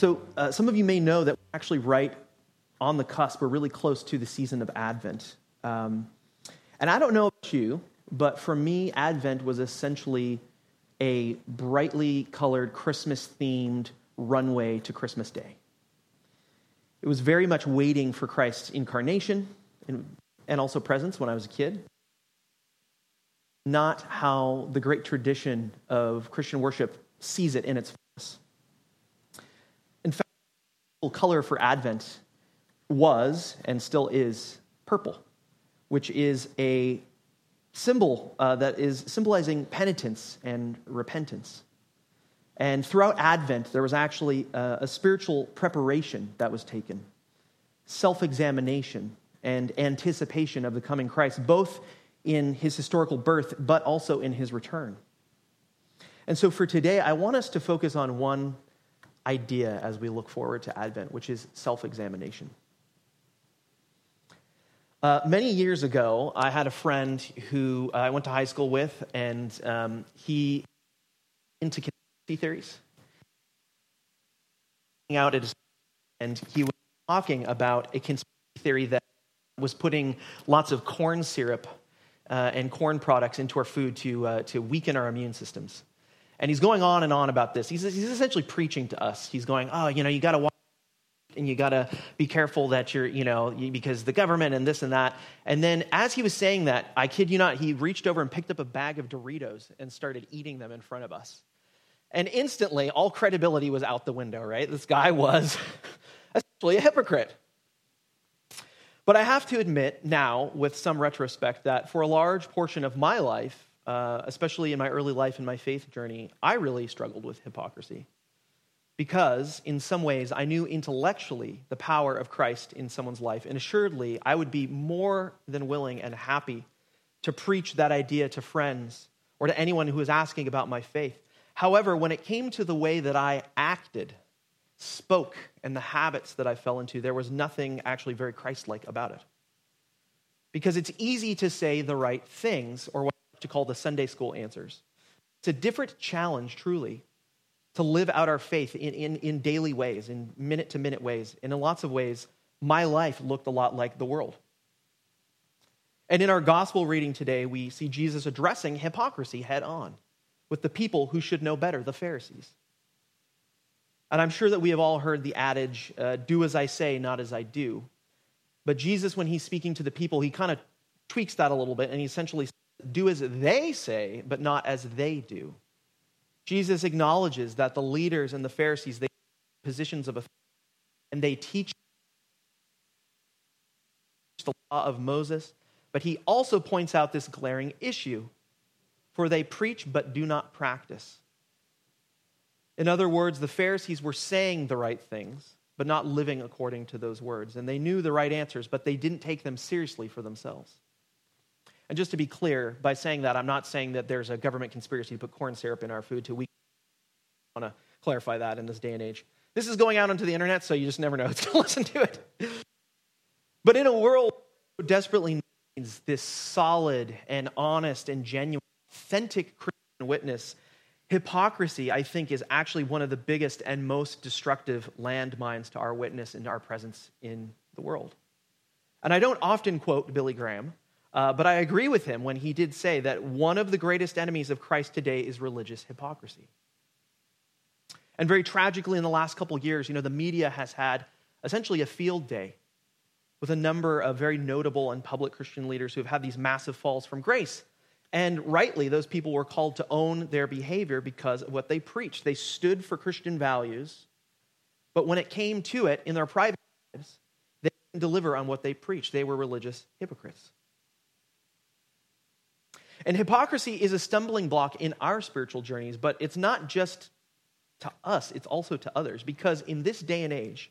So, uh, some of you may know that we're actually right on the cusp. We're really close to the season of Advent. Um, and I don't know about you, but for me, Advent was essentially a brightly colored, Christmas themed runway to Christmas Day. It was very much waiting for Christ's incarnation and, and also presence when I was a kid. Not how the great tradition of Christian worship sees it in its fullness In fact, the color for Advent was and still is purple, which is a symbol uh, that is symbolizing penitence and repentance. And throughout Advent, there was actually a, a spiritual preparation that was taken, self examination and anticipation of the coming Christ, both in his historical birth, but also in his return. And so for today, I want us to focus on one idea as we look forward to Advent, which is self examination. Uh, many years ago, I had a friend who I went to high school with, and um, he into conspiracy theories. Out at his, and he was talking about a conspiracy theory that was putting lots of corn syrup uh, and corn products into our food to, uh, to weaken our immune systems. And he's going on and on about this. He's, he's essentially preaching to us. He's going, oh, you know, you got to watch and you got to be careful that you're, you know, because the government and this and that. And then as he was saying that, I kid you not, he reached over and picked up a bag of Doritos and started eating them in front of us. And instantly, all credibility was out the window, right? This guy was essentially a hypocrite. But I have to admit now, with some retrospect, that for a large portion of my life, uh, especially in my early life and my faith journey, I really struggled with hypocrisy. Because, in some ways, I knew intellectually the power of Christ in someone's life. And assuredly, I would be more than willing and happy to preach that idea to friends or to anyone who was asking about my faith. However, when it came to the way that I acted, spoke, and the habits that I fell into, there was nothing actually very Christ like about it. Because it's easy to say the right things, or what to call the Sunday school answers. It's a different challenge, truly, to live out our faith in, in, in daily ways, in minute to minute ways. And in lots of ways, my life looked a lot like the world. And in our gospel reading today, we see Jesus addressing hypocrisy head on with the people who should know better, the Pharisees. And I'm sure that we have all heard the adage, uh, do as I say, not as I do. But Jesus, when he's speaking to the people, he kind of tweaks that a little bit and he essentially do as they say, but not as they do. Jesus acknowledges that the leaders and the Pharisees, they positions of authority, and they teach the law of Moses, but he also points out this glaring issue for they preach but do not practice. In other words, the Pharisees were saying the right things, but not living according to those words. And they knew the right answers, but they didn't take them seriously for themselves. And just to be clear, by saying that, I'm not saying that there's a government conspiracy to put corn syrup in our food to weaken. I want to clarify that in this day and age. This is going out onto the internet, so you just never know who's going to listen to it. But in a world who desperately needs this solid and honest and genuine, authentic Christian witness, hypocrisy, I think, is actually one of the biggest and most destructive landmines to our witness and our presence in the world. And I don't often quote Billy Graham, uh, but I agree with him when he did say that one of the greatest enemies of Christ today is religious hypocrisy. And very tragically, in the last couple years, you know, the media has had essentially a field day with a number of very notable and public Christian leaders who have had these massive falls from grace. And rightly, those people were called to own their behavior because of what they preached. They stood for Christian values, but when it came to it in their private lives, they didn't deliver on what they preached. They were religious hypocrites. And hypocrisy is a stumbling block in our spiritual journeys, but it's not just to us, it's also to others. Because in this day and age,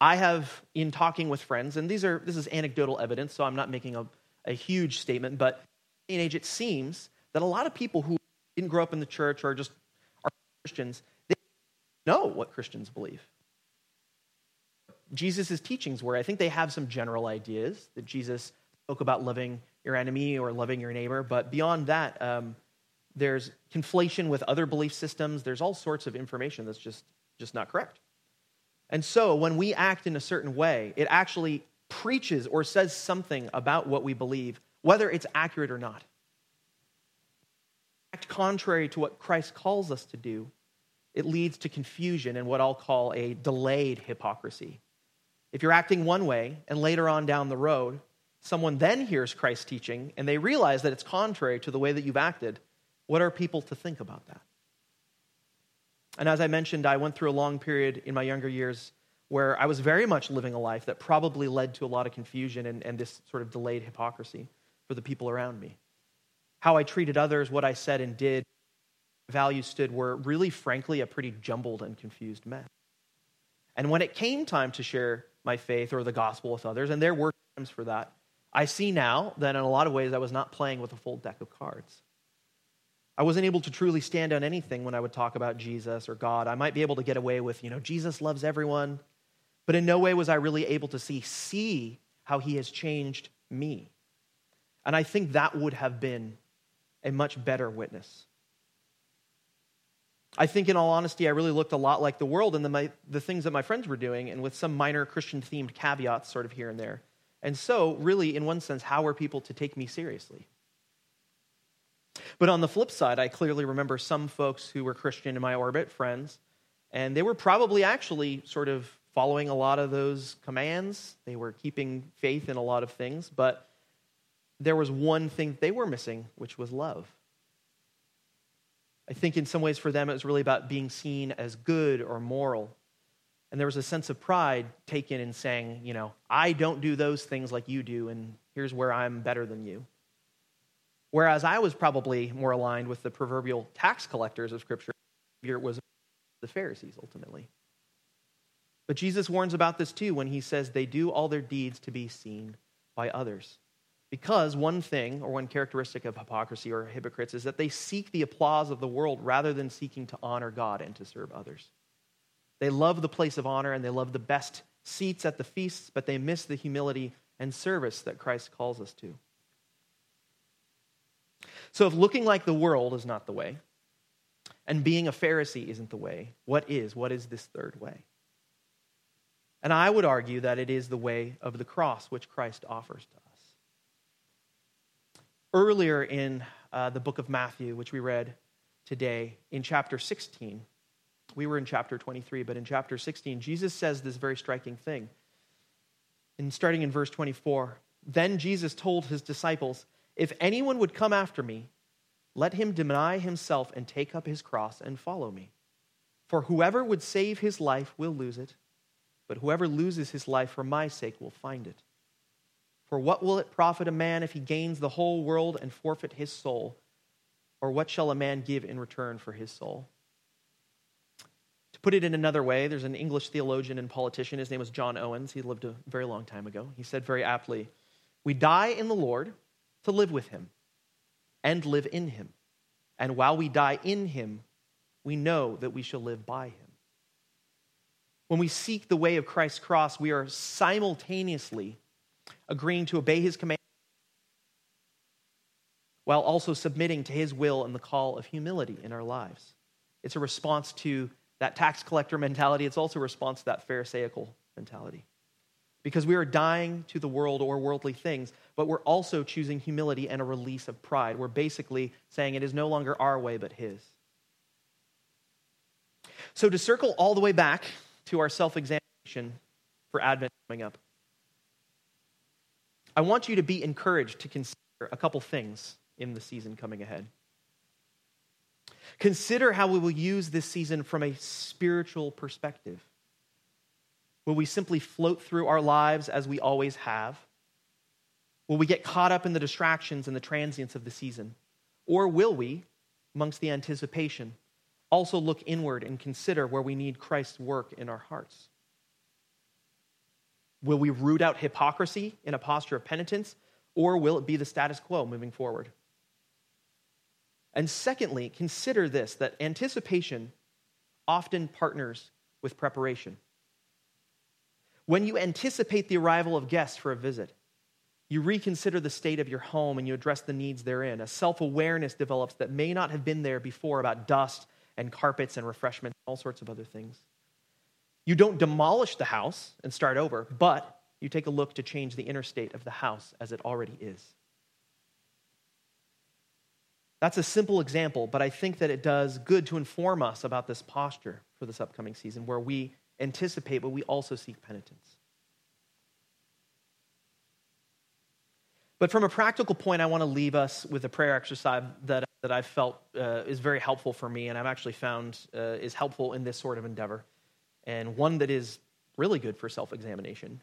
I have, in talking with friends, and these are this is anecdotal evidence, so I'm not making a, a huge statement, but in age, it seems that a lot of people who didn't grow up in the church or just are Christians, they know what Christians believe. Jesus' teachings were. I think they have some general ideas that Jesus spoke about loving your enemy or loving your neighbor, but beyond that, um, there's conflation with other belief systems. There's all sorts of information that's just, just not correct. And so when we act in a certain way, it actually preaches or says something about what we believe, whether it's accurate or not. Act contrary to what Christ calls us to do, it leads to confusion and what I'll call a delayed hypocrisy. If you're acting one way and later on down the road, someone then hears Christ's teaching and they realize that it's contrary to the way that you've acted, what are people to think about that? And as I mentioned, I went through a long period in my younger years where I was very much living a life that probably led to a lot of confusion and, and this sort of delayed hypocrisy for the people around me. How I treated others, what I said and did, values stood were really, frankly, a pretty jumbled and confused mess. And when it came time to share my faith or the gospel with others, and there were times for that, I see now that in a lot of ways I was not playing with a full deck of cards. I wasn't able to truly stand on anything when I would talk about Jesus or God. I might be able to get away with, you know, Jesus loves everyone, but in no way was I really able to see see how he has changed me. And I think that would have been a much better witness. I think, in all honesty, I really looked a lot like the world and the, my, the things that my friends were doing, and with some minor Christian themed caveats sort of here and there. And so, really, in one sense, how are people to take me seriously? But on the flip side, I clearly remember some folks who were Christian in my orbit, friends, and they were probably actually sort of following a lot of those commands. They were keeping faith in a lot of things, but there was one thing they were missing, which was love. I think in some ways for them it was really about being seen as good or moral. And there was a sense of pride taken in saying, you know, I don't do those things like you do, and here's where I'm better than you. Whereas I was probably more aligned with the proverbial tax collectors of Scripture, it was the Pharisees ultimately. But Jesus warns about this too when he says they do all their deeds to be seen by others. Because one thing, or one characteristic of hypocrisy or hypocrites, is that they seek the applause of the world rather than seeking to honor God and to serve others. They love the place of honor and they love the best seats at the feasts, but they miss the humility and service that Christ calls us to. So, if looking like the world is not the way, and being a Pharisee isn't the way, what is? What is this third way? And I would argue that it is the way of the cross, which Christ offers to us. Earlier in uh, the book of Matthew, which we read today, in chapter 16, we were in chapter 23, but in chapter 16, Jesus says this very striking thing. And starting in verse 24, then Jesus told his disciples, if anyone would come after me, let him deny himself and take up his cross and follow me. For whoever would save his life will lose it, but whoever loses his life for my sake will find it. For what will it profit a man if he gains the whole world and forfeit his soul? Or what shall a man give in return for his soul? To put it in another way, there's an English theologian and politician. His name was John Owens. He lived a very long time ago. He said very aptly We die in the Lord to live with him and live in him. And while we die in him, we know that we shall live by him. When we seek the way of Christ's cross, we are simultaneously agreeing to obey his command while also submitting to his will and the call of humility in our lives. It's a response to that tax collector mentality, it's also a response to that Pharisaical mentality because we are dying to the world or worldly things, but we're also choosing humility and a release of pride. We're basically saying it is no longer our way, but His. So, to circle all the way back to our self examination for Advent coming up, I want you to be encouraged to consider a couple things in the season coming ahead. Consider how we will use this season from a spiritual perspective. Will we simply float through our lives as we always have? Will we get caught up in the distractions and the transience of the season? Or will we, amongst the anticipation, also look inward and consider where we need Christ's work in our hearts? Will we root out hypocrisy in a posture of penitence, or will it be the status quo moving forward? And secondly, consider this that anticipation often partners with preparation. When you anticipate the arrival of guests for a visit, you reconsider the state of your home and you address the needs therein. A self awareness develops that may not have been there before about dust and carpets and refreshments, and all sorts of other things. You don't demolish the house and start over, but you take a look to change the inner state of the house as it already is. That's a simple example, but I think that it does good to inform us about this posture for this upcoming season where we anticipate, but we also seek penitence. But from a practical point, I want to leave us with a prayer exercise that, that I've felt uh, is very helpful for me, and I've actually found uh, is helpful in this sort of endeavor, and one that is really good for self examination.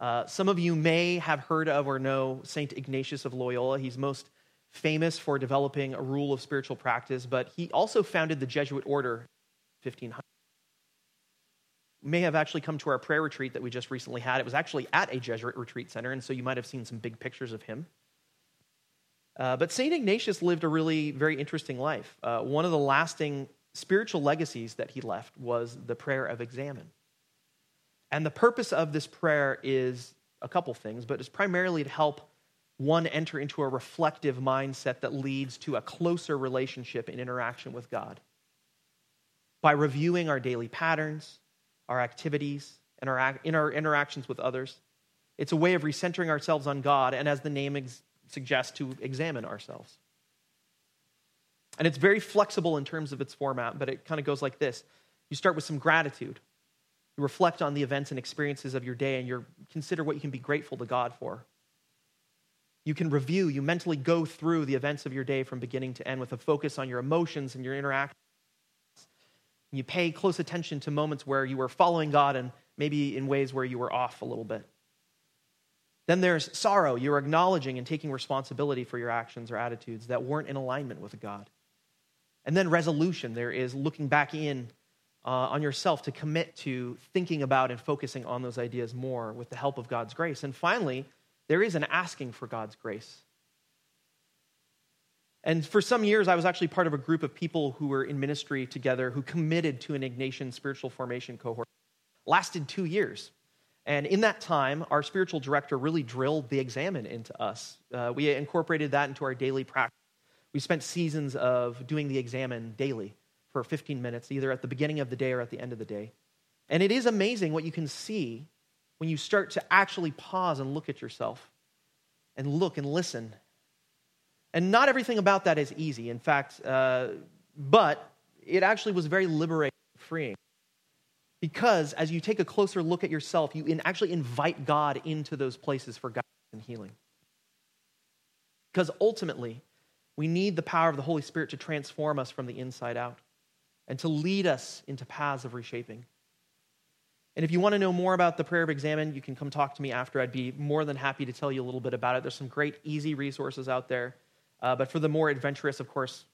Uh, some of you may have heard of or know St. Ignatius of Loyola. He's most famous for developing a rule of spiritual practice, but he also founded the Jesuit order 1500 may have actually come to our prayer retreat that we just recently had. It was actually at a Jesuit retreat center, and so you might have seen some big pictures of him. Uh, but St. Ignatius lived a really very interesting life. Uh, one of the lasting spiritual legacies that he left was the prayer of examen. And the purpose of this prayer is a couple things, but it's primarily to help one enter into a reflective mindset that leads to a closer relationship and interaction with God. By reviewing our daily patterns, our activities, and our, in our interactions with others. It's a way of recentering ourselves on God, and as the name ex- suggests, to examine ourselves. And it's very flexible in terms of its format, but it kind of goes like this You start with some gratitude. You reflect on the events and experiences of your day, and you consider what you can be grateful to God for. You can review, you mentally go through the events of your day from beginning to end with a focus on your emotions and your interactions you pay close attention to moments where you were following God and maybe in ways where you were off a little bit. Then there's sorrow. You're acknowledging and taking responsibility for your actions or attitudes that weren't in alignment with God. And then resolution. There is looking back in uh, on yourself to commit to thinking about and focusing on those ideas more with the help of God's grace. And finally, there is an asking for God's grace. And for some years, I was actually part of a group of people who were in ministry together who committed to an Ignatian spiritual formation cohort. Lasted two years. And in that time, our spiritual director really drilled the examen into us. Uh, we incorporated that into our daily practice. We spent seasons of doing the examen daily for 15 minutes, either at the beginning of the day or at the end of the day. And it is amazing what you can see when you start to actually pause and look at yourself and look and listen and not everything about that is easy. In fact, uh, but it actually was very liberating, freeing. Because as you take a closer look at yourself, you in actually invite God into those places for guidance and healing. Because ultimately, we need the power of the Holy Spirit to transform us from the inside out and to lead us into paths of reshaping. And if you want to know more about the prayer of examen, you can come talk to me after. I'd be more than happy to tell you a little bit about it. There's some great, easy resources out there. Uh, but for the more adventurous, of course,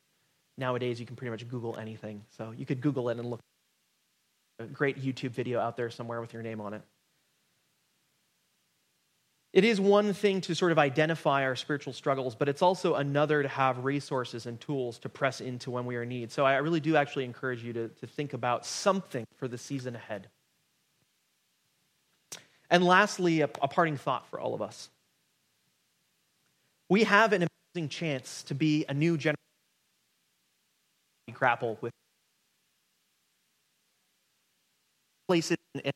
nowadays you can pretty much Google anything. So you could Google it and look a great YouTube video out there somewhere with your name on it. It is one thing to sort of identify our spiritual struggles, but it's also another to have resources and tools to press into when we are in need. So I really do actually encourage you to, to think about something for the season ahead. And lastly, a, a parting thought for all of us. We have an amazing chance to be a new generation We grapple with places and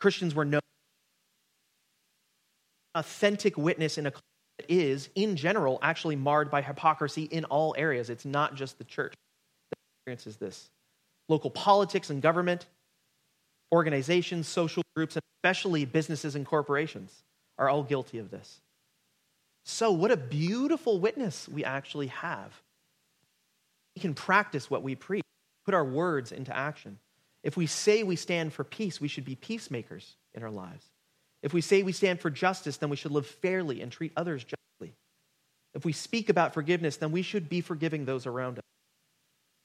Christians were known. Authentic witness in a that is in general actually marred by hypocrisy in all areas. It's not just the church that experiences this. Local politics and government organizations social groups and especially businesses and corporations are all guilty of this so, what a beautiful witness we actually have. We can practice what we preach, put our words into action. If we say we stand for peace, we should be peacemakers in our lives. If we say we stand for justice, then we should live fairly and treat others justly. If we speak about forgiveness, then we should be forgiving those around us.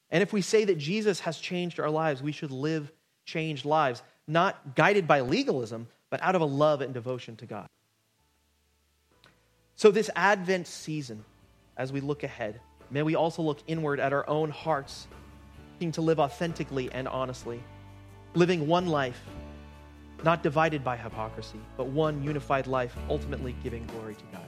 And if we say that Jesus has changed our lives, we should live changed lives, not guided by legalism, but out of a love and devotion to God. So, this Advent season, as we look ahead, may we also look inward at our own hearts seeking to live authentically and honestly, living one life, not divided by hypocrisy, but one unified life, ultimately giving glory to God.